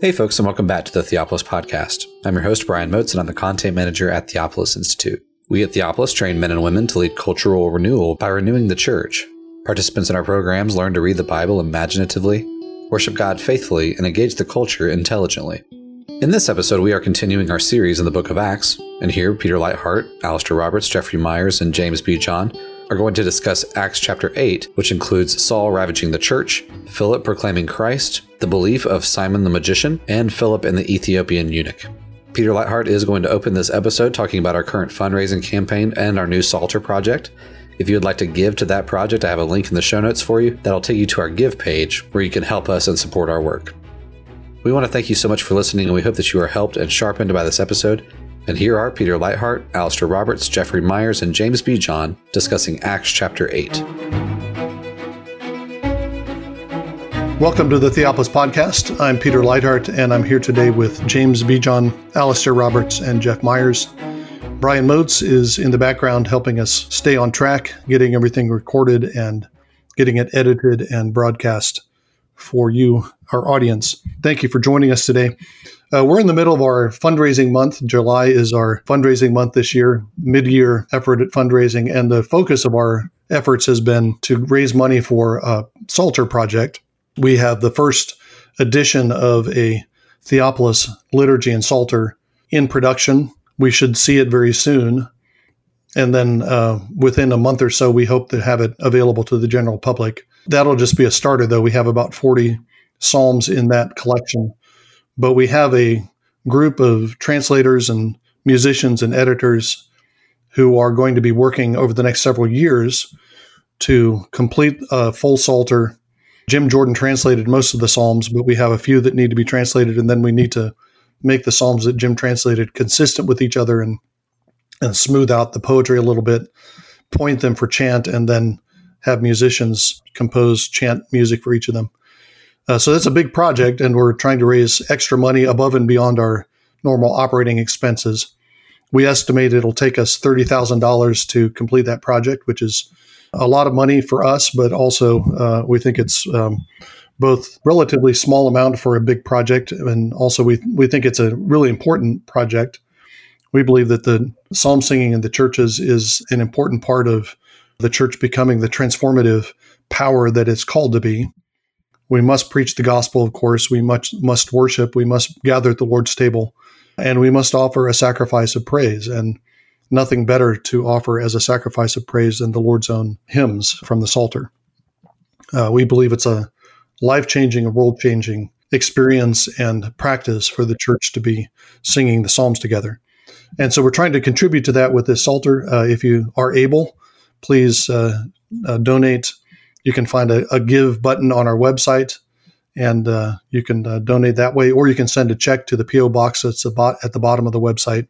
Hey, folks, and welcome back to the Theopolis Podcast. I'm your host, Brian Moats, and I'm the content manager at Theopolis Institute. We at Theopolis train men and women to lead cultural renewal by renewing the church. Participants in our programs learn to read the Bible imaginatively, worship God faithfully, and engage the culture intelligently. In this episode, we are continuing our series in the book of Acts, and here Peter Leithart, Alastair Roberts, Jeffrey Meyers, and James Bejon are going to discuss Acts chapter 8, which includes Saul ravaging the church, Philip proclaiming Christ, the belief of Simon the magician, and Philip and the Ethiopian eunuch. Peter Leithart is going to open this episode talking about our current fundraising campaign and our new Psalter project. If you would like to give to that project, I have a link in the show notes for you that'll take you to our Give page where you can help us and support our work. We want to thank you so much for listening, and we hope that you are helped and sharpened by this episode. And here are Peter Leithart, Alastair Roberts, Jeffrey Meyers, and James Bejon discussing Acts chapter 8. Welcome to the Theopolis Podcast. I'm Peter Leithart, and I'm here today with James B. John, Alastair Roberts, and Jeff Meyers. Brian Moats is in the background helping us stay on track, getting everything recorded and getting it edited and broadcast for you, our audience. Thank you for joining us today. Uh, we're in the middle of our fundraising month. July is our fundraising month this year, mid year effort at fundraising. And the focus of our efforts has been to raise money for a Psalter project. We have the first edition of a Theopolis liturgy and Psalter in production. We should see it very soon. And then uh, within a month or so, we hope to have it available to the general public. That'll just be a starter, though. We have about 40 Psalms in that collection but we have a group of translators and musicians and editors who are going to be working over the next several years to complete a full Psalter. Jim Jordan translated most of the Psalms, but we have a few that need to be translated, and then we need to make the Psalms that Jim translated consistent with each other and and smooth out the poetry a little bit, point them for chant, and then have musicians compose chant music for each of them. Uh, so that's a big project, and we're trying to raise extra money above and beyond our normal operating expenses. We estimate it'll take us $30,000 to complete that project, which is a lot of money for us, but also uh, we think it's um, both relatively small amount for a big project, and also we, we think it's a really important project. We believe that the psalm singing in the churches is an important part of the church becoming the transformative power that it's called to be. We must preach the gospel, of course. We must, must worship. We must gather at the Lord's table. And we must offer a sacrifice of praise. And nothing better to offer as a sacrifice of praise than the Lord's own hymns from the Psalter. Uh, we believe it's a life changing, a world changing experience and practice for the church to be singing the Psalms together. And so we're trying to contribute to that with this Psalter. Uh, if you are able, please uh, uh donate you can find a, a give button on our website and uh, you can uh, donate that way, or you can send a check to the PO box that's at the bottom of the website.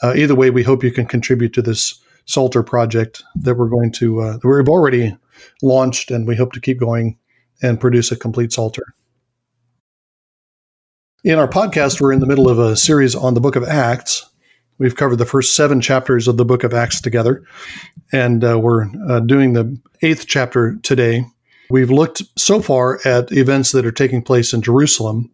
Uh, either way, we hope you can contribute to this Psalter project that we're going to uh, we've already launched, and we hope to keep going and produce a complete Psalter. In our podcast, we're in the middle of a series on the Book of Acts, We've covered the first seven chapters of the book of Acts together, and uh, we're uh, doing the eighth chapter today. We've looked so far at events that are taking place in Jerusalem,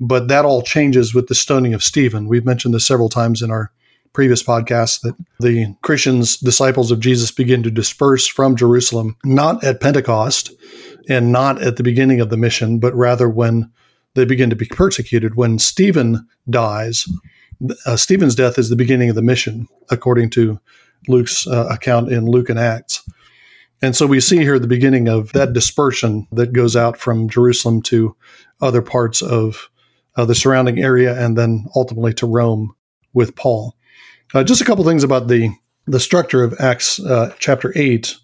but that all changes with the stoning of Stephen. We've mentioned this several times in our previous podcast that the Christians, disciples of Jesus, begin to disperse from Jerusalem, not at Pentecost and not at the beginning of the mission, but rather when they begin to be persecuted. When Stephen dies, uh, Stephen's death is the beginning of the mission, according to Luke's uh, account in Luke and Acts. And so we see here the beginning of that dispersion that goes out from Jerusalem to other parts of uh, the surrounding area and then ultimately to Rome with Paul. Uh, just a couple things about the, the structure of Acts uh, chapter 8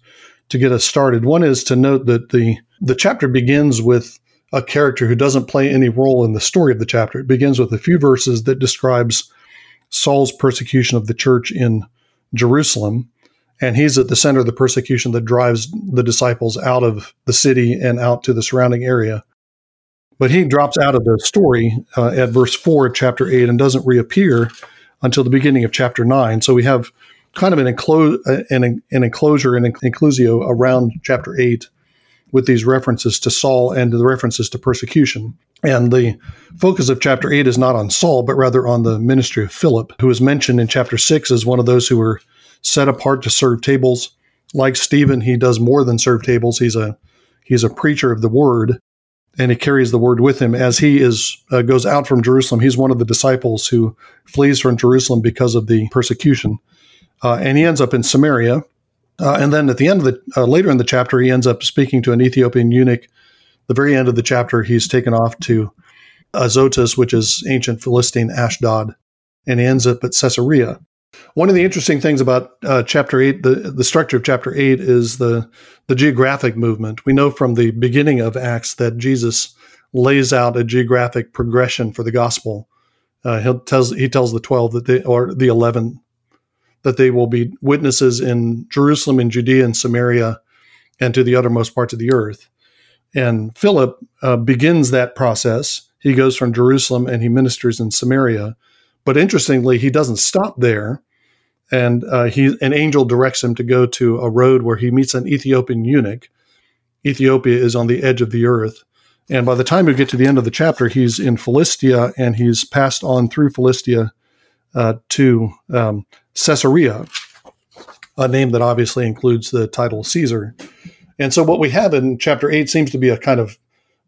to get us started. One is to note that the, the chapter begins with a character who doesn't play any role in the story of the chapter. It begins with a few verses that describes Saul's persecution of the church in Jerusalem. And he's at the center of the persecution that drives the disciples out of the city and out to the surrounding area. But he drops out of the story uh, at verse 4 of chapter 8 and doesn't reappear until the beginning of chapter 9. So we have kind of an, enclo- an, an enclosure, an inclusio around chapter 8 with these references to Saul and the references to persecution. And the focus of chapter 8 is not on Saul, but rather on the ministry of Philip, who is mentioned in chapter 6 as one of those who were set apart to serve tables. Like Stephen, he does more than serve tables. He's a he's a preacher of the word, and he carries the word with him as he is uh, goes out from Jerusalem. He's one of the disciples who flees from Jerusalem because of the persecution, uh, and he ends up in Samaria. Uh, and then at the end of the uh, later in the chapter, he ends up speaking to an Ethiopian eunuch. The very end of the chapter, he's taken off to Azotus, which is ancient Philistine Ashdod, and he ends up at Caesarea. One of the interesting things about uh, chapter eight, the, the structure of chapter eight, is the the geographic movement. We know from the beginning of Acts that Jesus lays out a geographic progression for the gospel. Uh, he tells he tells the twelve that they or the eleven that they will be witnesses in Jerusalem and Judea and Samaria and to the uttermost parts of the earth. And Philip uh, begins that process. He goes from Jerusalem and he ministers in Samaria. But interestingly, he doesn't stop there. And uh, he, an angel directs him to go to a road where he meets an Ethiopian eunuch. Ethiopia is on the edge of the earth. And by the time we get to the end of the chapter, he's in Philistia and he's passed on through Philistia uh, to um, Caesarea, a name that obviously includes the title Caesar. And so what we have in chapter 8 seems to be a kind of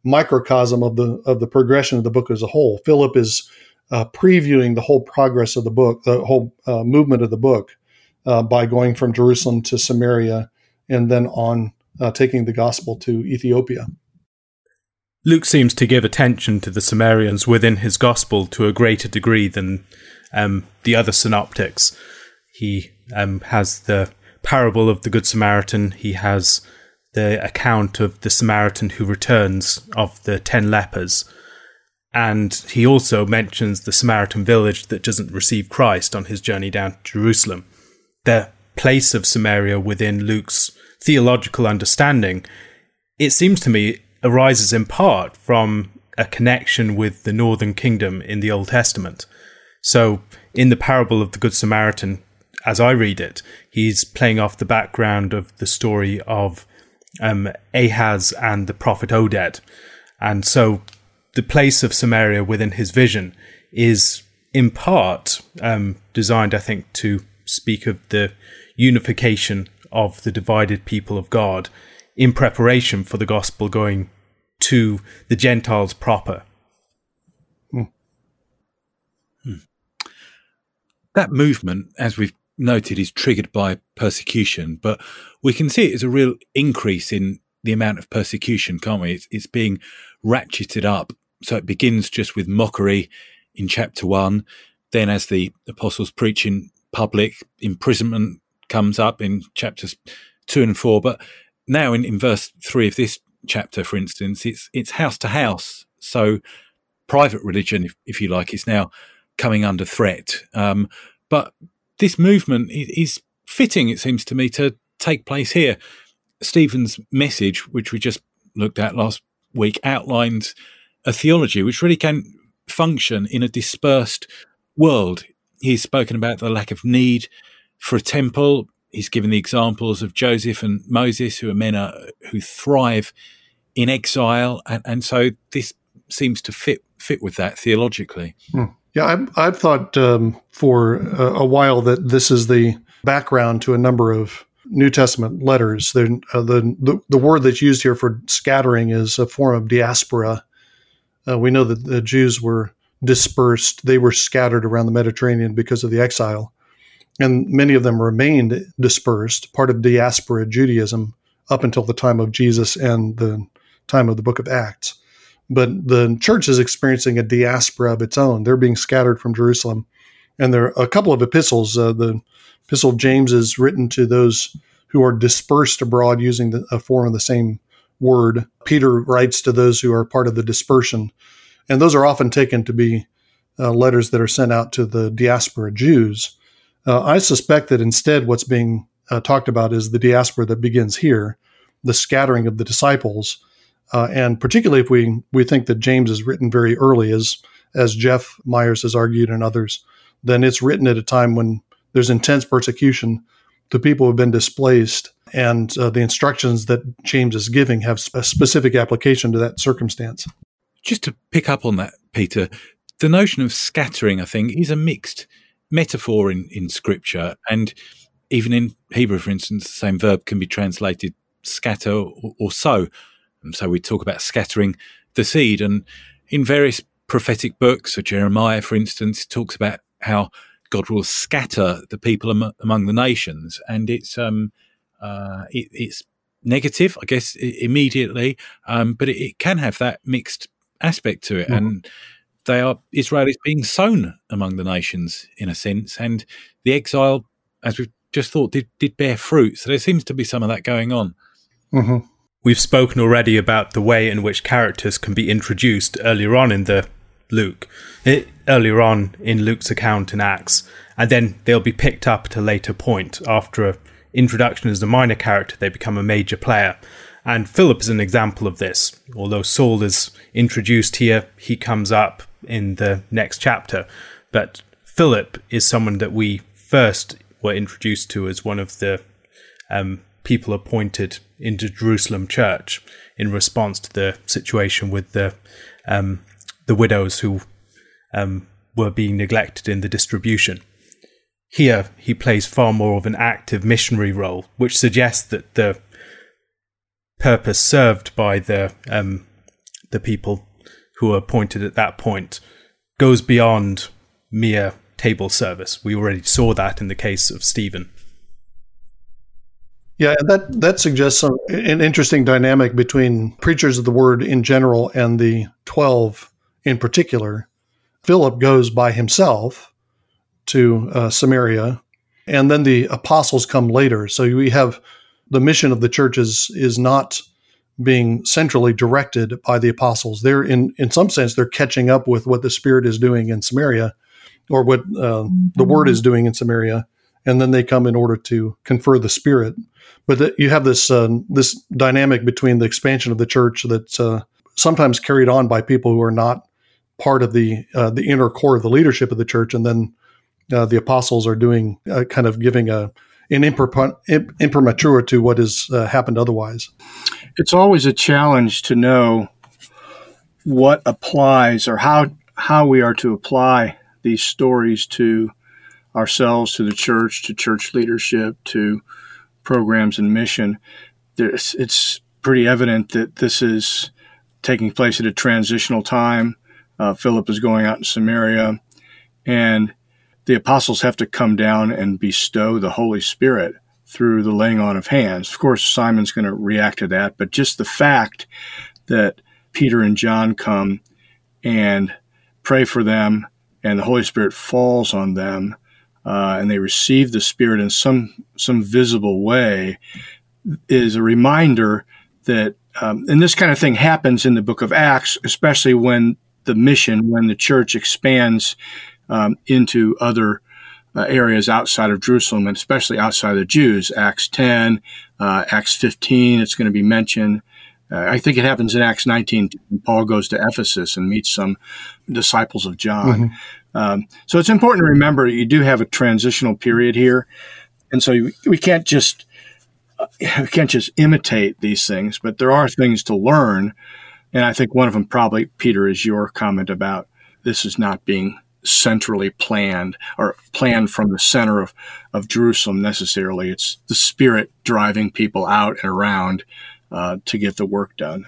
microcosm of the of the progression of the book as a whole. Philip is uh, previewing the whole progress of the book, the whole uh, movement of the book, uh, by going from Jerusalem to Samaria and then on uh, taking the gospel to Ethiopia. Luke seems to give attention to the Samaritans within his gospel to a greater degree than um, the other synoptics. He um, has the parable of the Good Samaritan. He has the account of the Samaritan who returns of the ten lepers. And he also mentions the Samaritan village that doesn't receive Christ on his journey down to Jerusalem. The place of Samaria within Luke's theological understanding, it seems to me, arises in part from a connection with the northern kingdom in the Old Testament. So, in the parable of the Good Samaritan, as I read it, he's playing off the background of the story of um, Ahaz and the prophet Oded. And so the place of Samaria within his vision is in part um, designed, I think, to speak of the unification of the divided people of God in preparation for the gospel going to the Gentiles proper. Hmm. Hmm. That movement, as we've noted is triggered by persecution, but we can see it as a real increase in the amount of persecution, can't we? It's, it's being ratcheted up. So it begins just with mockery in chapter one. Then, as the apostles preach in public, imprisonment comes up in chapters two and four. But now, in, in verse three of this chapter, for instance, it's it's house to house. So private religion, if, if you like, is now coming under threat. Um, but this movement is fitting, it seems to me, to take place here. Stephen's message, which we just looked at last week, outlines a theology which really can function in a dispersed world. He's spoken about the lack of need for a temple. He's given the examples of Joseph and Moses, who are men uh, who thrive in exile, and, and so this seems to fit fit with that theologically. Hmm. Yeah, I've, I've thought um, for a, a, while that this is the background to a number of New Testament letters. The, uh, the, the, the, word that's used here for scattering is a form of diaspora. Uh, we know that the Jews were dispersed, they were scattered around the Mediterranean because of the exile. And many of them remained dispersed, part of diaspora Judaism, up until the time of Jesus and the time of the book of Acts. But the church is experiencing a diaspora of its own. They're being scattered from Jerusalem. And there are a couple of epistles. Uh, the epistle of James is written to those who are dispersed abroad using the, a form of the same word. Peter writes to those who are part of the dispersion. And those are often taken to be uh, letters that are sent out to the diaspora Jews. Uh, I suspect that instead what's being uh, talked about is the diaspora that begins here, the scattering of the disciples uh, and particularly if we we think that James is written very early, as as Jeff Meyers has argued and others, then it's written at a time when there's intense persecution. The people have been displaced, and uh, the instructions that James is giving have a specific application to that circumstance. Just to pick up on that, Peter, the notion of scattering, I think, is a mixed metaphor in, in scripture. And even in Hebrew, for instance, the same verb can be translated scatter or, or sow. And so we talk about scattering the seed. And in various prophetic books, so Jeremiah, for instance, talks about how God will scatter the people am- among the nations. And it's, um, uh, it, it's negative, I guess, immediately, um, but it, it, can have that mixed aspect to it. Mm. And they are Israel is being sown among the nations in a sense, and the exile, as we've just thought, did did bear fruit. So there seems to be some of that going on. Mm-hmm. We've spoken already about the way in which characters can be introduced earlier on in the Luke, it, earlier on in Luke's account in Acts, and then they'll be picked up at a later point after a introduction as a minor character, they become a major player. And Philip is an example of this. Although Saul is introduced here, he comes up in the next chapter. But Philip is someone that we first were introduced to as one of the um, people appointed into Jerusalem church in response to the situation with the um, the widows who um, were being neglected in the distribution. Here, he plays far more of an active missionary role, which suggests that the purpose served by the um, the people who are appointed at that point goes beyond mere table service. We already saw that in the case of Stephen. Yeah, that that suggests some, an interesting dynamic between preachers of the word in general and the twelve in particular. Philip goes by himself to uh, Samaria, and then the apostles come later. So we have the mission of the church is, is not being centrally directed by the apostles. They're in in some sense they're catching up with what the Spirit is doing in Samaria, or what uh, the Word is doing in Samaria, and then they come in order to confer the Spirit. But you have this uh, this dynamic between the expansion of the church that's uh, sometimes carried on by people who are not part of the uh, the inner core of the leadership of the church, and then uh, the apostles are doing uh, kind of giving a an imprimatur to what has uh, happened otherwise. It's always a challenge to know what applies or how how we are to apply these stories to ourselves, to the church, to church leadership, to programs and mission. There's, it's pretty evident that this is taking place at a transitional time. Uh, Philip is going out in Samaria, and the apostles have to come down and bestow the Holy Spirit through the laying on of hands. Of course, Simon's going to react to that, but just the fact that Peter and John come and pray for them, and the Holy Spirit falls on them, uh, and they receive the Spirit in some some visible way, is a reminder that. Um, and this kind of thing happens in the book of Acts, especially when the mission, when the church expands um, into other uh, areas outside of Jerusalem, and especially outside of the Jews. Acts 10, uh, Acts 15, it's going to be mentioned. Uh, I think it happens in Acts 19. Paul goes to Ephesus and meets some disciples of John. Mm-hmm. Um, so it's important to remember you do have a transitional period here, and so we can't just we can't just imitate these things, but there are things to learn. And I think one of them probably, Peter, is your comment about this is not being centrally planned or planned from the center of, of Jerusalem necessarily. It's the Spirit driving people out and around uh, to get the work done.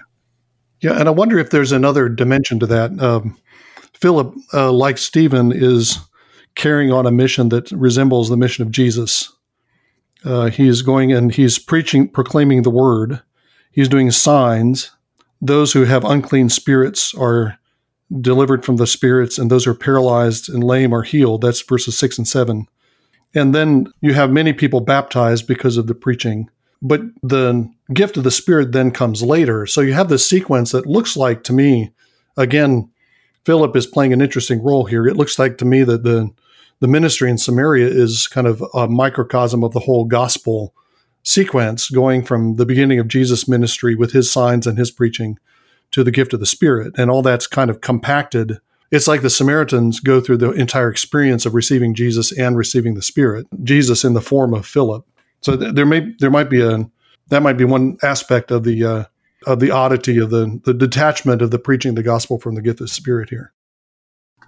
Yeah, and I wonder if there's another dimension to that. Um, Philip, uh, like Stephen, is carrying on a mission that resembles the mission of Jesus. Uh, he is going and he's preaching, proclaiming the word. He's doing signs. Those who have unclean spirits are delivered from the spirits, and those who are paralyzed and lame are healed. That's verses six and seven. And then you have many people baptized because of the preaching. But the gift of the Spirit then comes later. So you have this sequence that looks like to me, again, Philip is playing an interesting role here. It looks like to me that the the ministry in Samaria is kind of a microcosm of the whole gospel sequence, going from the beginning of Jesus' ministry with his signs and his preaching to the gift of the Spirit. And all that's kind of compacted. It's like the Samaritans go through the entire experience of receiving Jesus and receiving the Spirit. Jesus in the form of Philip So th- there may there might be a that might be one aspect of the uh, of the oddity of the the detachment of the preaching of the gospel from the gift of Spirit here.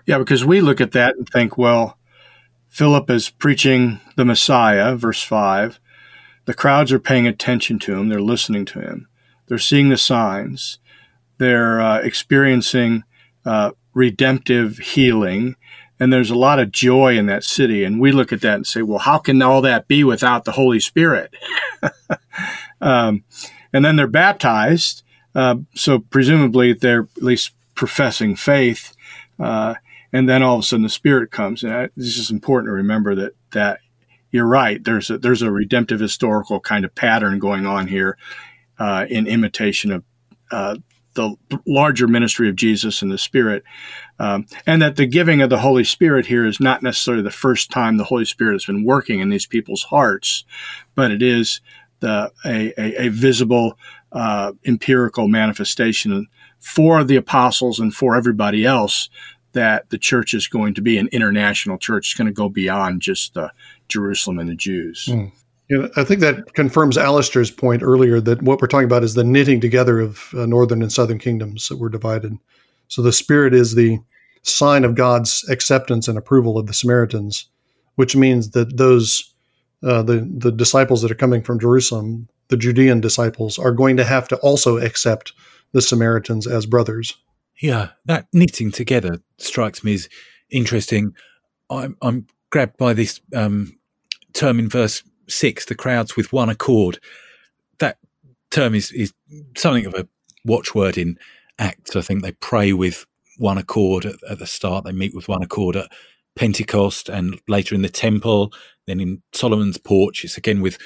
Yeah, because we look at that and think, well, Philip is preaching the Messiah, verse five. The crowds are paying attention to him; they're listening to him. They're seeing the signs. They're uh, experiencing uh, redemptive healing and there's a lot of joy in that city. And we look at that and say, well, how can all that be without the Holy Spirit? um, and then they're baptized. Uh, so presumably they're at least professing faith. Uh, and then all of a sudden the Spirit comes. And this is important to remember that, that you're right. There's a, there's a redemptive historical kind of pattern going on here uh, in imitation of uh, the larger ministry of Jesus and the Spirit. Um, and that the giving of the Holy Spirit here is not necessarily the first time the Holy Spirit has been working in these people's hearts, but it is the a, a, a visible uh, empirical manifestation for the apostles and for everybody else that the church is going to be an international church. It's going to go beyond just Jerusalem and the Jews. Mm. Yeah, I think that confirms Alastair's point earlier that what we're talking about is the knitting together of uh, northern and southern kingdoms that were divided. So the Spirit is the sign of God's acceptance and approval of the Samaritans, which means that those uh, the the disciples that are coming from Jerusalem, the Judean disciples, are going to have to also accept the Samaritans as brothers. Yeah, that knitting together strikes me as interesting. I'm, I'm grabbed by this um, term in verse six, the crowds with one accord. That term is, is something of a watchword in Acts. I think they pray with one accord at, at, the start. They meet with one accord at Pentecost and later in the temple. Then in Solomon's porch, it's again with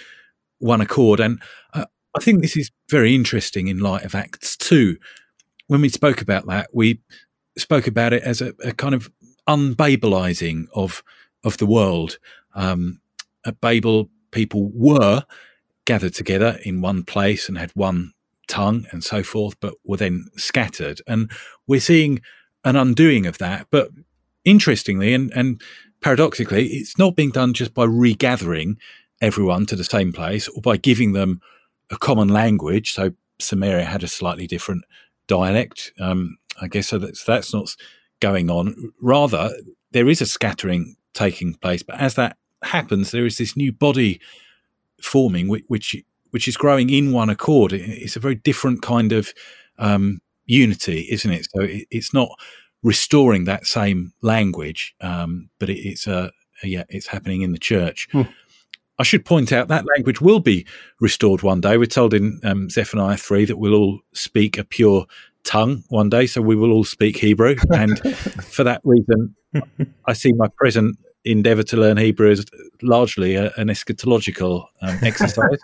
one accord. And uh, I think this is very interesting in light of Acts 2. When we spoke about that, we spoke about it as a, a kind of unbabelizing of of the world. Um, at Babel, people were gathered together in one place and had one tongue and so forth, but were then scattered. And we're seeing an undoing of that. But interestingly and, and paradoxically, it's not being done just by regathering everyone to the same place or by giving them a common language. So Samaria had a slightly different dialect. Um, I guess so that's, that's not going on. Rather, there is a scattering taking place, but as that happens, there is this new body forming, which which, which is growing in one accord. It's a very different kind of um, unity, isn't it? So it, it's not restoring that same language, um, but it, it's a, a, yeah, it's happening in the church. Hmm. I should point out that language will be restored one day. We're told in um, Zephaniah 3 that we'll all speak a pure tongue one day, so we will all speak Hebrew. And for that reason, I see my present endeavor to learn Hebrew is largely a, an eschatological um, exercise.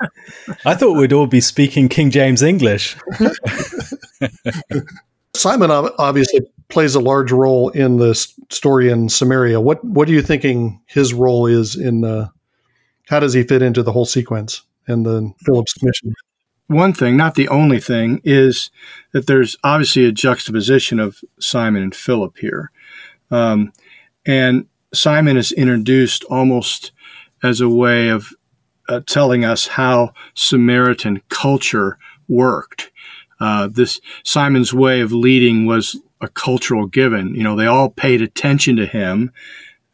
I thought we'd all be speaking King James English. Simon obviously plays a large role in the story in Samaria. What what are you thinking his role is in? Uh, how does he fit into the whole sequence and the Philip's mission? One thing, not the only thing, is that there's obviously a juxtaposition of Simon and Philip here, um, and Simon is introduced almost as a way of uh, telling us how Samaritan culture worked. Uh, this Simon's way of leading was a cultural given. You know, they all paid attention to him.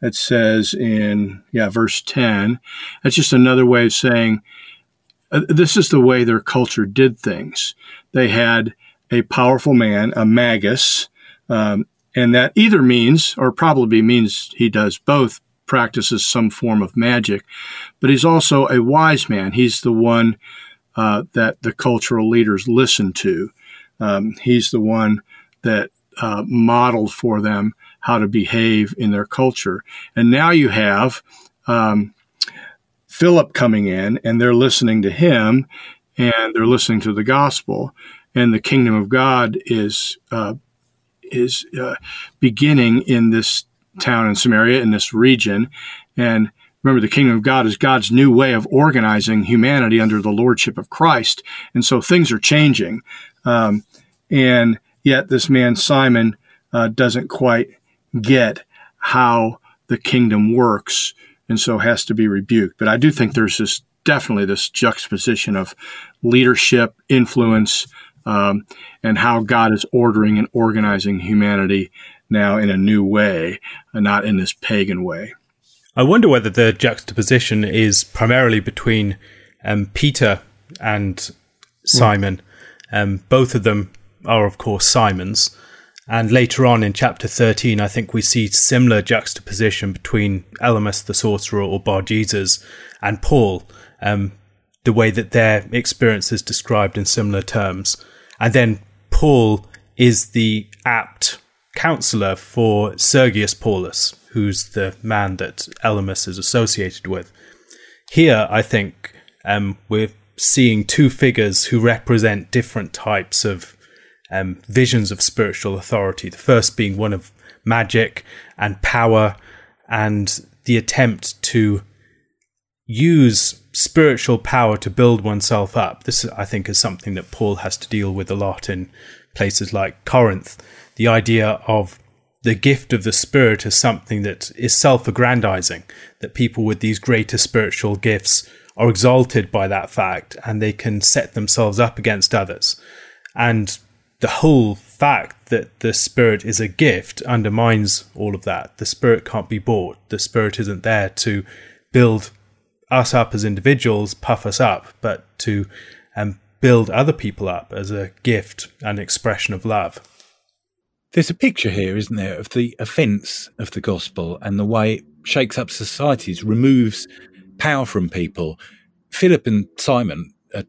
It says in yeah verse ten. That's just another way of saying uh, this is the way their culture did things. They had a powerful man, a magus, um, and that either means, or probably means he does both, practices some form of magic, but he's also a wise man. He's the one uh, that the cultural leaders listen to. Um, he's the one that uh, modeled for them how to behave in their culture. And now you have um, Philip coming in, and they're listening to him, and they're listening to the gospel, and the kingdom of God is uh, is uh, beginning in this town in Samaria, in this region. And remember, the kingdom of God is God's new way of organizing humanity under the lordship of Christ. And so things are changing. Um, and yet, this man, Simon, uh, doesn't quite get how the kingdom works and so has to be rebuked. But I do think there's this definitely this juxtaposition of leadership, influence, um, and how God is ordering and organizing humanity now in a new way, not in this pagan way. I wonder whether the juxtaposition is primarily between um, Peter and Simon. Mm. Um, both of them are, of course, Simons. And later on in chapter 13, I think we see similar juxtaposition between Elymas the sorcerer or Bar Jesus and Paul, um, the way that their experience is described in similar terms. And then Paul is the apt counselor for Sergius Paulus, who's the man that Elymas is associated with. Here, I think um, we're seeing two figures who represent different types of um, visions of spiritual authority. The first being one of magic and power and the attempt to use spiritual power to build oneself up. This, I think, is something that Paul has to deal with a lot in places like Corinth. The idea of the gift of the Spirit as something that is self aggrandizing, that people with these greater spiritual gifts are exalted by that fact and they can set themselves up against others. And the whole fact that the Spirit is a gift undermines all of that. The Spirit can't be bought, the Spirit isn't there to build us up as individuals, puff us up, but to um, build other people up as a gift and expression of love. There's a picture here, isn't there, of the offence of the gospel and the way it shakes up societies, removes power from people. Philip and Simon are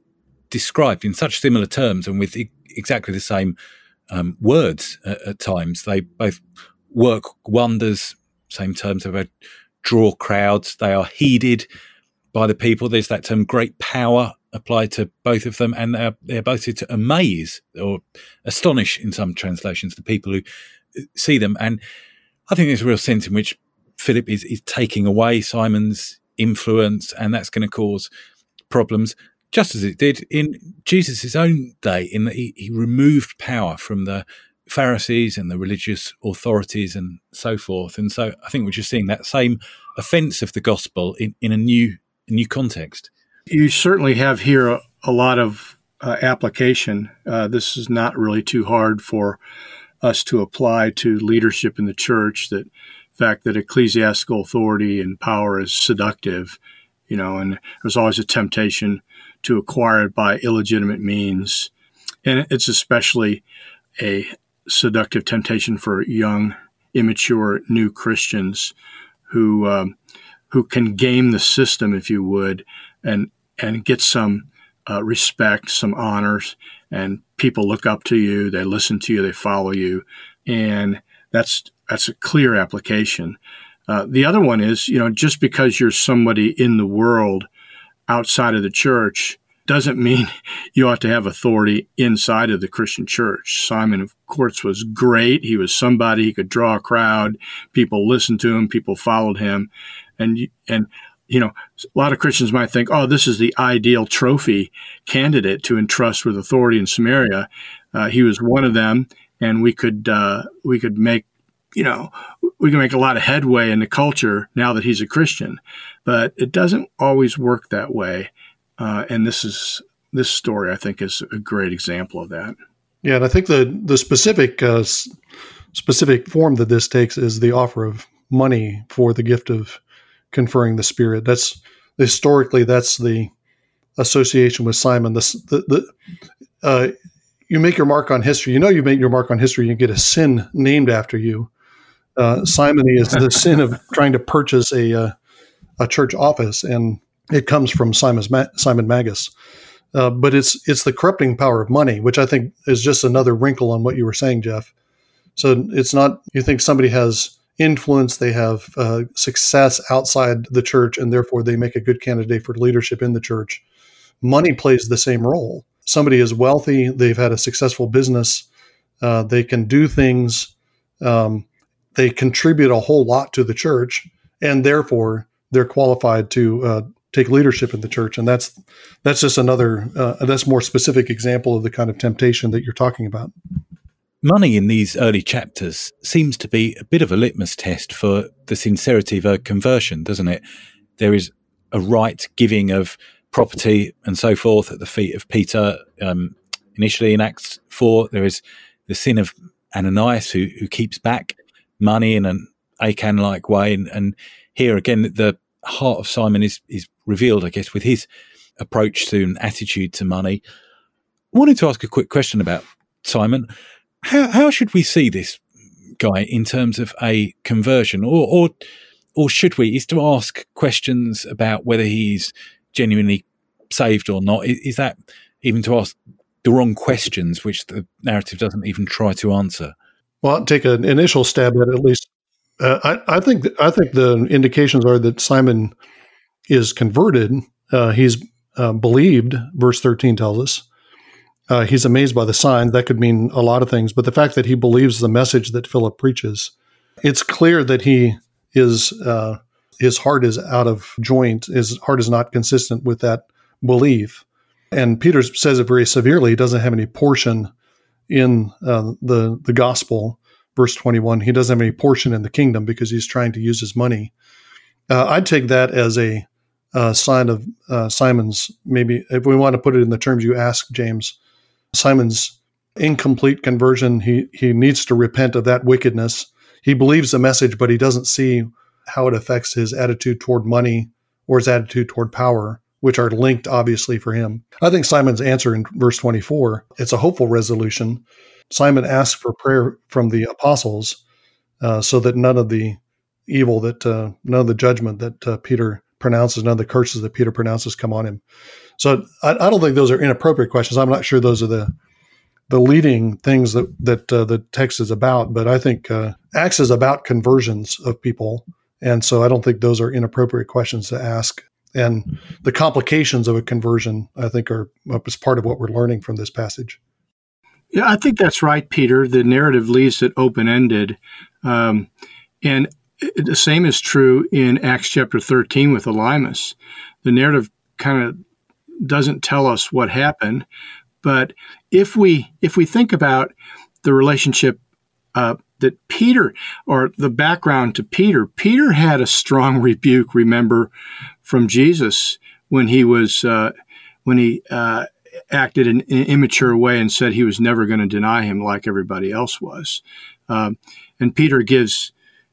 described in such similar terms and with exactly the same um, words at, at, times. They both work wonders, same terms, they draw crowds, they are heeded by the people. There's that term great power applied to both of them, and they're, they're both to amaze or astonish in some translations the people who uh, see them. And I think there's a real sense in which Philip is, is taking away Simon's influence, and that's going to cause problems, just as it did in Jesus' own day, in that he, he removed power from the Pharisees and the religious authorities and so forth. And so I think we're just seeing that same offense of the gospel in, in a new new context. You certainly have here a, a lot of uh, application. Uh, this is not really too hard for us to apply to leadership in the church. That fact that ecclesiastical authority and power is seductive, you know, and there's always a temptation to acquire it by illegitimate means, and it's especially a seductive temptation for young, immature, new Christians who um, who can game the system, if you would, and and get some uh, respect, some honors, and people look up to you, they listen to you, they follow you, and that's that's a clear application. Uh, the other one is, you know, just because you're somebody in the world outside of the church doesn't mean you ought to have authority inside of the Christian church. Simon, of course, was great. He was somebody he could draw a crowd. People listened to him. People followed him and and you know a lot of Christians might think, oh, this is the ideal trophy candidate to entrust with authority in Samaria. Uh, he was one of them, and we could uh, we could make you know we can make a lot of headway in the culture now that he's a Christian, but it doesn't always work that way. Uh, and this is this story, I think, is a great example of that. Yeah, and I think the the specific uh, specific form that this takes is the offer of money for the gift of conferring the Spirit. That's historically that's the association with Simon. This the, the uh, you make your mark on history. You know you make your mark on history. You get a sin named after you. Uh, simony is the sin of trying to purchase a uh, a church office, and it comes from Simon's Ma- Simon Magus. Uh, but it's it's the corrupting power of money, which I think is just another wrinkle on what you were saying, Jeff. So it's not you think somebody has influence, they have uh, success outside the church, and therefore they make a good candidate for leadership in the church. Money plays the same role. Somebody is wealthy, they've had a successful business, uh, they can do things, um, they contribute a whole lot to the church, and therefore they're qualified to uh, take leadership in the church. And that's that's just another uh, that's more specific example of the kind of temptation that you're talking about money in these early chapters seems to be a bit of a litmus test for the sincerity of a conversion, doesn't it? There is a right giving of property and so forth at the feet of Peter. Um, initially in Acts 4, there is the sin of Ananias who, who keeps back money in an Achan like way. And, and here again, the heart of Simon is, is revealed, I guess, with his approach to and attitude to money. I wanted to ask a quick question about Simon. How, how should we see this guy in terms of a conversion, or, or or should we? Is to ask questions about whether he's genuinely saved or not. Is, that even to ask the wrong questions, which the narrative doesn't even try to answer? Well, I'll take an initial stab at it, at least. Uh, I, I, think I think the indications are that Simon is converted. Uh, he's uh, believed. Verse thirteen tells us uh, he's amazed by the signs. That could mean a lot of things, but the fact that he believes the message that Philip preaches, it's clear that he is uh, his heart is out of joint. His heart is not consistent with that belief. And Peter says it very severely. He doesn't have any portion in uh, the the gospel. Verse twenty one. He doesn't have any portion in the kingdom because he's trying to use his money. Uh, I'd take that as a uh, sign of uh, Simon's maybe if we want to put it in the terms you asked, James. Simon's incomplete conversion. He he needs to repent of that wickedness. He believes the message, but he doesn't see how it affects his attitude toward money or his attitude toward power, which are linked obviously for him. I think Simon's answer in verse 24, it's a hopeful resolution. Simon asks for prayer from the apostles uh, so that none of the evil that uh, none of the judgment that uh, Peter pronounces, none of the curses that Peter pronounces come on him. So I, I, don't think those are inappropriate questions. I'm not sure those are the the leading things that that uh, the text is about, but I think uh, Acts is about conversions of people, and so I don't think those are inappropriate questions to ask. And the complications of a conversion, I think, are is part of what we're learning from this passage. Yeah, I think that's right, Peter. The narrative leaves it open ended, um, and the same is true in Acts chapter 13 with Elymas. The narrative kind of doesn't tell us what happened, but if we if we think about the relationship uh, that Peter or the background to Peter, Peter had a strong rebuke. Remember from Jesus when he was uh, when he uh, acted in an immature way and said he was never going to deny him like everybody else was. Um, and Peter gives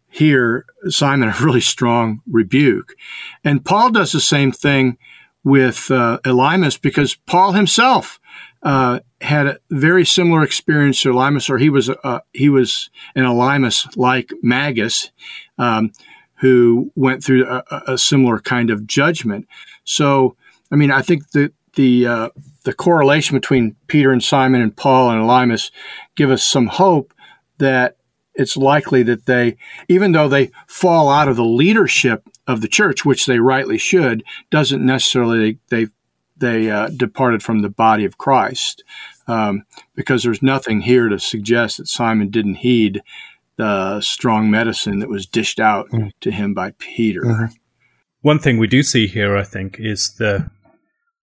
here Simon a really strong rebuke. And Paul does the same thing with uh, Elymas because Paul himself uh, had a very similar experience to Elymas, or he was uh, he was an Elymas like Magus, um, who went through a, a, similar kind of judgment. So, I mean, I think that the uh, the correlation between Peter and Simon and Paul and Elymas give us some hope that it's likely that they, even though they fall out of the leadership of the church, which they rightly should, doesn't necessarily they they uh, departed from the body of Christ, um, because there's nothing here to suggest that Simon didn't heed the strong medicine that was dished out mm. to him by Peter. Mm-hmm. One thing we do see here, I think, is the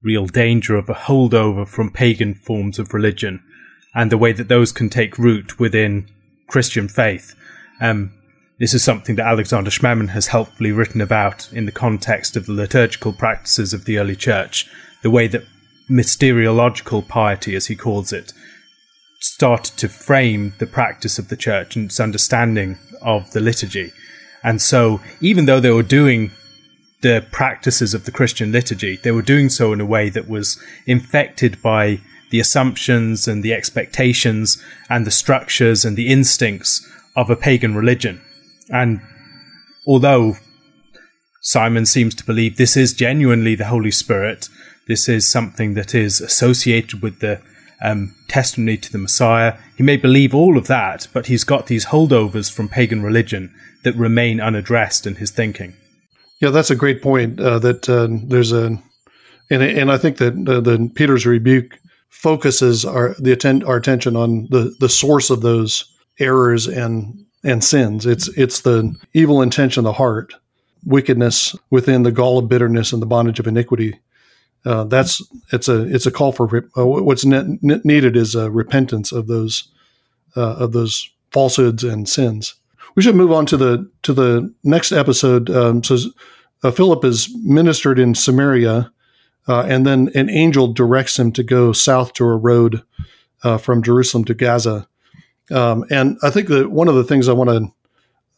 real danger of a holdover from pagan forms of religion and the way that those can take root within Christian faith. Um, this is something that Alexander Schmemann has helpfully written about in the context of the liturgical practices of the early church, the way that mysteriological piety, as he calls it, started to frame the practice of the church and its understanding of the liturgy. And so, even though they were doing the practices of the Christian liturgy, they were doing so in a way that was infected by the assumptions and the expectations and the structures and the instincts of a pagan religion. And although Simon seems to believe this is genuinely the Holy Spirit, this is something that is associated with the um, testimony to the Messiah. He may believe all of that, but he's got these holdovers from pagan religion that remain unaddressed in his thinking. Yeah, that's a great point. Uh, that uh, there's a, and and I think that uh, the Peter's rebuke focuses our the atten- our attention on the the source of those errors and and sins. It's it's the evil intention of the heart, wickedness within the gall of bitterness and the bondage of iniquity. Uh, that's it's a it's a call for uh, what's ne- needed is a repentance of those uh, of those falsehoods and sins. We should move on to the to the next episode. Um, so uh, Philip is ministered in Samaria Uh, and then an angel directs him to go south to a road uh, from Jerusalem to Gaza. Um, and I think that one of the things I want to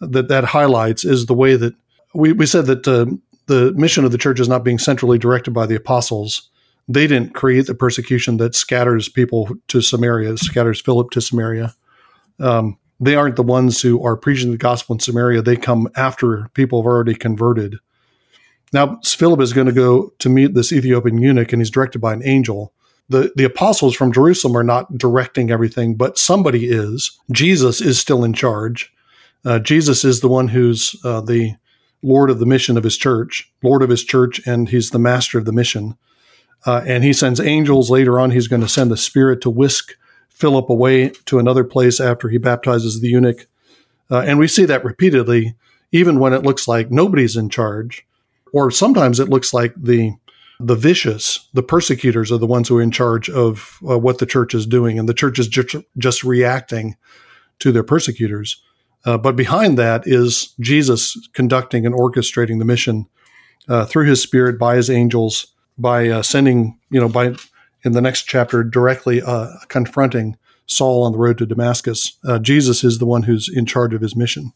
that that highlights is the way that we, we said that uh, the mission of the church is not being centrally directed by the apostles. They didn't create the persecution that scatters people to Samaria, scatters Philip to Samaria. Um, they aren't the ones who are preaching the gospel in Samaria. They come after people have already converted. Now, Philip is going to go to meet this Ethiopian eunuch, and he's directed by an angel. The, the apostles from Jerusalem are not directing everything, but somebody is. Jesus is still in charge. Uh, Jesus is the one who's uh, the Lord of the mission of his church, Lord of his church, and he's the master of the mission. Uh, and he sends angels later on. He's going to send the Spirit to whisk Philip away to another place after he baptizes the eunuch. Uh, and we see that repeatedly, even when it looks like nobody's in charge, or sometimes it looks like the the vicious, the persecutors are the ones who are in charge of uh, what the church is doing, and the church is just, just reacting to their persecutors. Uh, but behind that is Jesus conducting and orchestrating the mission uh, through his spirit by his angels, by uh, sending, you know, by in the next chapter directly uh, confronting Saul on the road to Damascus. Uh, Jesus is the one who's in charge of his mission.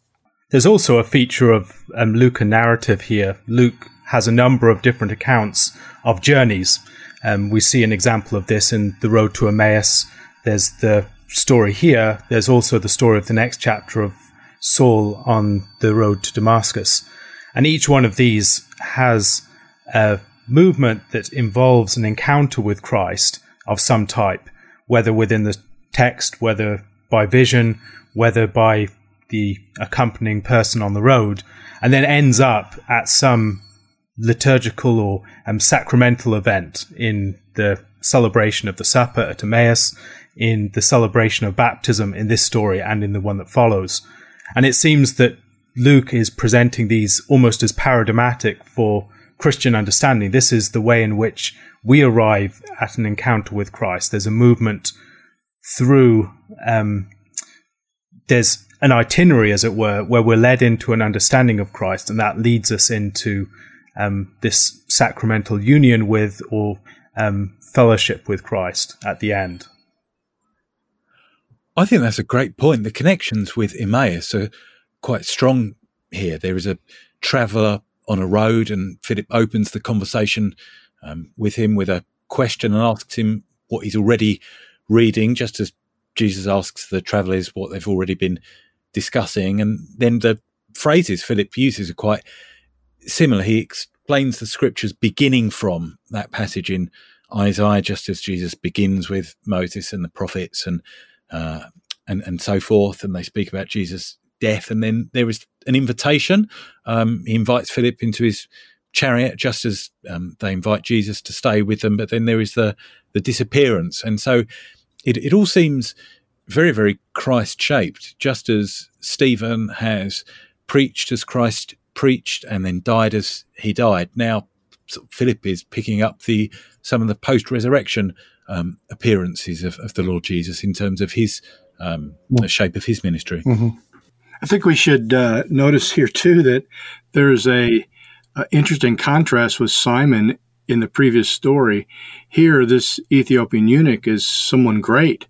There's also a feature of um, narrative here. Luke has a number of different accounts of journeys. Um, we see an example of this in the road to Emmaus. There's the story here. There's also the story of the next chapter of Saul on the road to Damascus. And each one of these has a movement that involves an encounter with Christ of some type, whether within the text, whether by vision, whether by the accompanying person on the road, and then ends up at some liturgical or um, sacramental event in the celebration of the supper at Emmaus, in the celebration of baptism in this story, and in the one that follows. And it seems that Luke is presenting these almost as paradigmatic for Christian understanding. This is the way in which we arrive at an encounter with Christ. There's a movement through, um, there's an itinerary, as it were, where we're led into an understanding of Christ, and that leads us into um, this sacramental union with or um, fellowship with Christ at the end. I think that's a great point. The connections with Emmaus are quite strong here. There is a traveller on a road, and Philip opens the conversation um, with him with a question and asks him what he's already reading, just as Jesus asks the travellers what they've already been discussing. And then the phrases Philip uses are quite similar. He explains the scriptures beginning from that passage in Isaiah, just as Jesus begins with Moses and the prophets and uh, and and so forth, and they speak about Jesus' death, and then there is an invitation. Um, he invites Philip into his chariot, just as um, they invite Jesus to stay with them. But then there is the the disappearance, and so it it all seems very very Christ shaped, just as Stephen has preached as Christ preached and then died as he died. Now Philip is picking up the some of the post resurrection um, appearances of, of, the Lord Jesus in terms of his um, the shape of his ministry. Mm-hmm. I think we should uh, notice here too that there's a, a, interesting contrast with Simon in the previous story. Here, this Ethiopian eunuch is someone great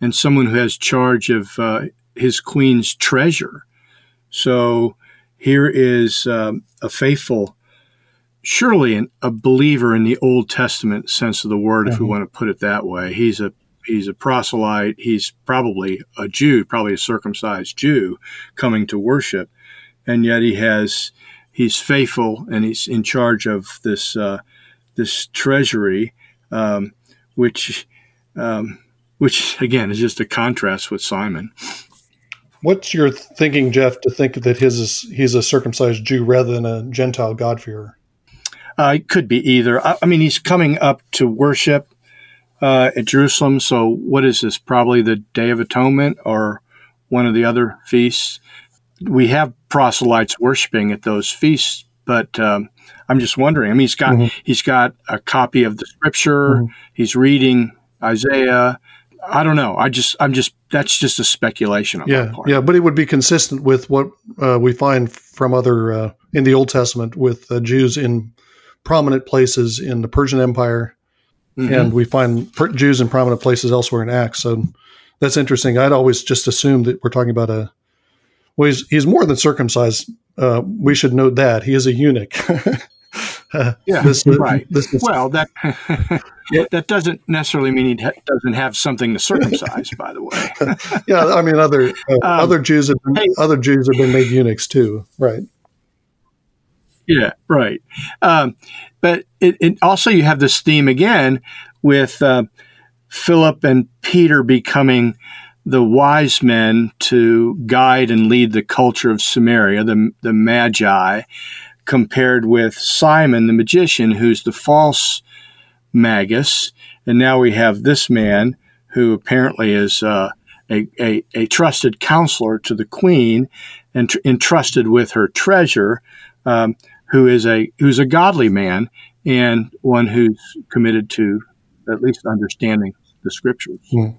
and someone who has charge of uh, his queen's treasure. So here is um, a faithful surely an, a believer in the Old Testament sense of the word, mm-hmm. if we mm-hmm. want to put it that way. He's a he's a proselyte. He's probably a Jew, probably a circumcised Jew coming to worship, and yet he has he's faithful and he's in charge of this uh, this treasury, um, which um, which again is just a contrast with Simon. What's your thinking, Jeff, to think that his is, he's a circumcised Jew rather than a Gentile God-fearer? Uh, it could be either. I, I, mean, he's coming up to worship uh, at Jerusalem. So, what is this? Probably the Day of Atonement or one of the other feasts. We have proselytes worshiping at those feasts, but um, I'm just wondering. I mean, he's got mm-hmm. he's got a copy of the Scripture. Mm-hmm. He's reading Isaiah. I don't know. I just I'm just that's just a speculation. yeah, yeah, but it would be consistent with what uh, we find from other uh, in the Old Testament with uh, Jews in prominent places in the Persian Empire, mm-hmm. and we find Jews in prominent places elsewhere in Acts. So that's interesting. I'd always just assumed that we're talking about a well, he's, he's more than circumcised. Uh, we should note that he is a eunuch. yeah, this, right. This, this, well, that that doesn't necessarily mean he ha- doesn't have something to circumcise. by the way, yeah, I mean other uh, um, other Jews have been, hey, other Jews have been made eunuchs too, right? Yeah, right. Um, but it, it, also you have this theme again with uh, Philip and Peter becoming the wise men to guide and lead the culture of Samaria, the, the Magi, compared with Simon the magician, who's the false magus. And now we have this man who apparently is uh, a, a, a, trusted counselor to the queen and tr- entrusted with her treasure, um, who is a who's a godly man and one who's committed to at least understanding the scriptures. Mm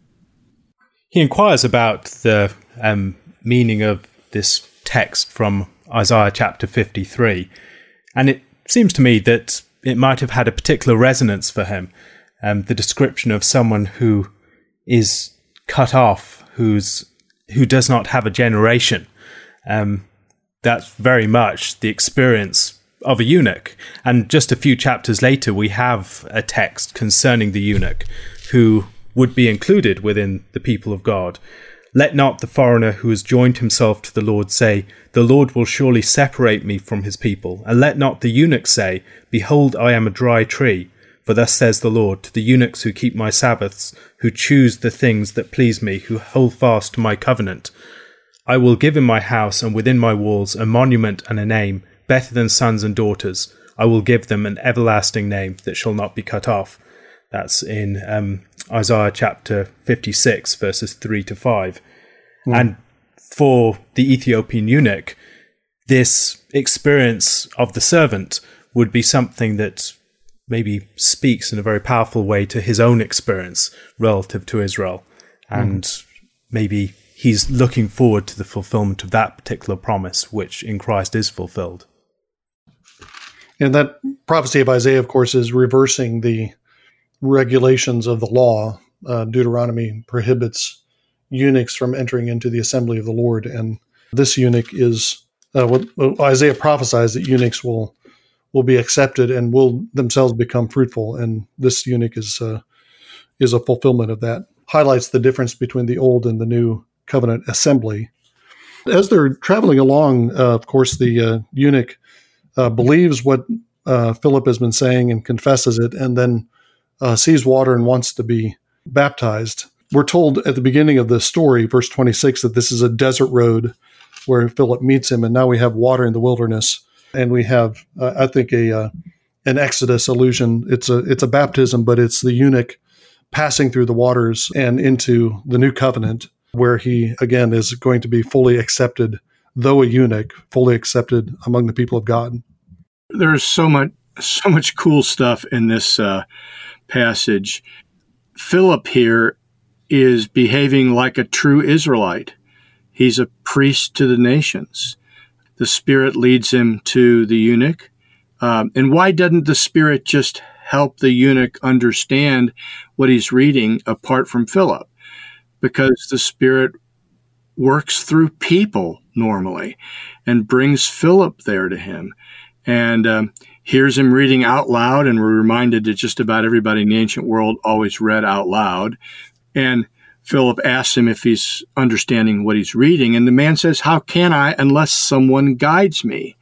he inquires about the um, meaning of this text from Isaiah chapter 53. And it seems to me that it might have had a particular resonance for him. Um, the description of someone who is cut off, who's who does not have a generation. Um, that's very much the experience of a eunuch. And just a few chapters later, we have a text concerning the eunuch who would be included within the people of God. Let not the foreigner who has joined himself to the Lord say, The Lord will surely separate me from his people. And let not the eunuch say, Behold, I am a dry tree. For thus says the Lord to the eunuchs who keep my Sabbaths, who choose the things that please me, who hold fast to my covenant. I will give in my house and within my walls a monument and a name, better than sons and daughters. I will give them an everlasting name that shall not be cut off. That's in um, Isaiah chapter 56, verses 3 to 5. Mm. And for the Ethiopian eunuch, this experience of the servant would be something that maybe speaks in a very powerful way to his own experience relative to Israel. Hmm. And mm. maybe he's looking forward to the fulfillment of that particular promise, which in Christ is fulfilled. And that prophecy of Isaiah, of course, is reversing the regulations of the law. Uh, Deuteronomy prohibits eunuchs from entering into the assembly of the Lord, and this eunuch is uh, what, Isaiah prophesies that eunuchs will will be accepted and will themselves become fruitful, and this eunuch is uh, is a fulfillment of that. Highlights the difference between the old and the new covenant assembly. As they're traveling along, uh, of course, the uh, eunuch uh, believes what Philip has been saying and confesses it, and then uh, sees water and wants to be baptized. We're told at the beginning of the story, verse 26, that this is a desert road where Philip meets him, and now we have water in the wilderness, and we have, uh, I think, a uh, an Exodus allusion. It's a it's a baptism, but it's the eunuch passing through the waters and into the new covenant, where he again is going to be fully accepted, though a eunuch, fully accepted among the people of God. There's so much so much cool stuff in this uh, passage, Philip here is behaving like a true Israelite. He's a priest to the nations. The Spirit leads him to the eunuch. Um, and why doesn't the Spirit just help the eunuch understand what he's reading apart from Philip? Because the Spirit works through people normally and brings Philip there to him. And um, hears him reading out loud, and we're reminded that just about everybody in the ancient world always read out loud. And Philip asks him if he's understanding what he's reading, and the man says, How can I unless someone guides me?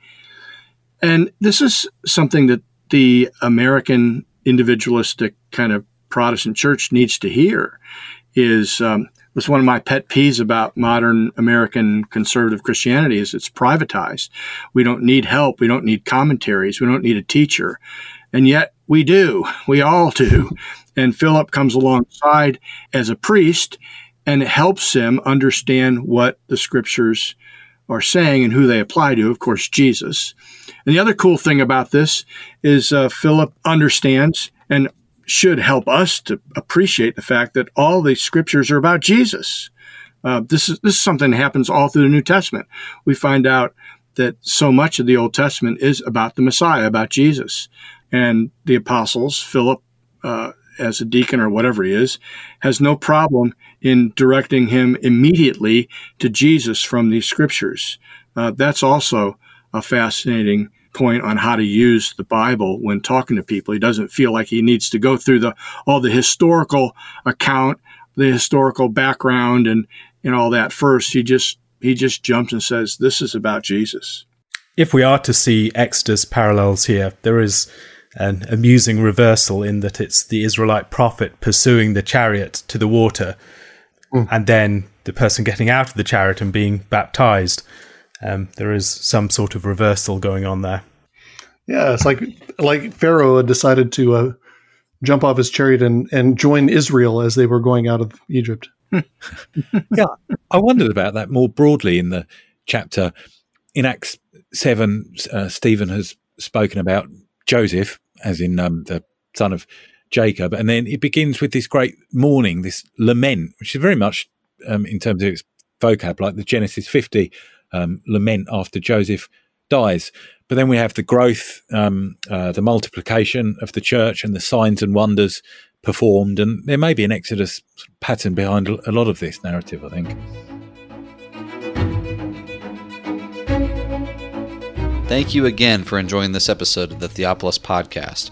And this is something that the American individualistic kind of Protestant church needs to hear is um, was one of my pet peeves about modern American conservative Christianity is it's privatized. We don't need help. We don't need commentaries. We don't need a teacher. And yet we do. We all do. And Philip comes alongside as a priest and helps him understand what the scriptures are saying and who they apply to, of course, Jesus. And the other cool thing about this is uh, Philip understands and should help us to appreciate the fact that all the scriptures are about Jesus. Uh, this is this is something that happens all through the New Testament. We find out that so much of the Old Testament is about the Messiah, about Jesus. And the apostles, Philip, uh, as a deacon or whatever he is, has no problem in directing him immediately to Jesus from these scriptures. Uh, that's also a fascinating point on how to use the Bible when talking to people. He doesn't feel like he needs to go through the all the historical account, the historical background, and and all that first. He just he just jumps and says, "This is about Jesus." If we are to see Exodus parallels here, there is an amusing reversal in that it's the Israelite prophet pursuing the chariot to the water, mm. and then the person getting out of the chariot and being baptized. Um, there is some sort of reversal going on there. Yeah, it's like like Pharaoh had decided to uh, jump off his chariot and, and join Israel as they were going out of Egypt. yeah, I wondered about that more broadly in the chapter. In Acts 7, uh, Stephen has spoken about Joseph, as in um, the son of Jacob. And then it begins with this great mourning, this lament, which is very much, um, in terms of its vocab, like the Genesis 50 um, lament after Joseph dies. But then we have the growth, um, uh, the multiplication of the church, and the signs and wonders performed. And there may be an Exodus pattern behind a lot of this narrative, I think. Thank you again for enjoying this episode of the Theopolis Podcast.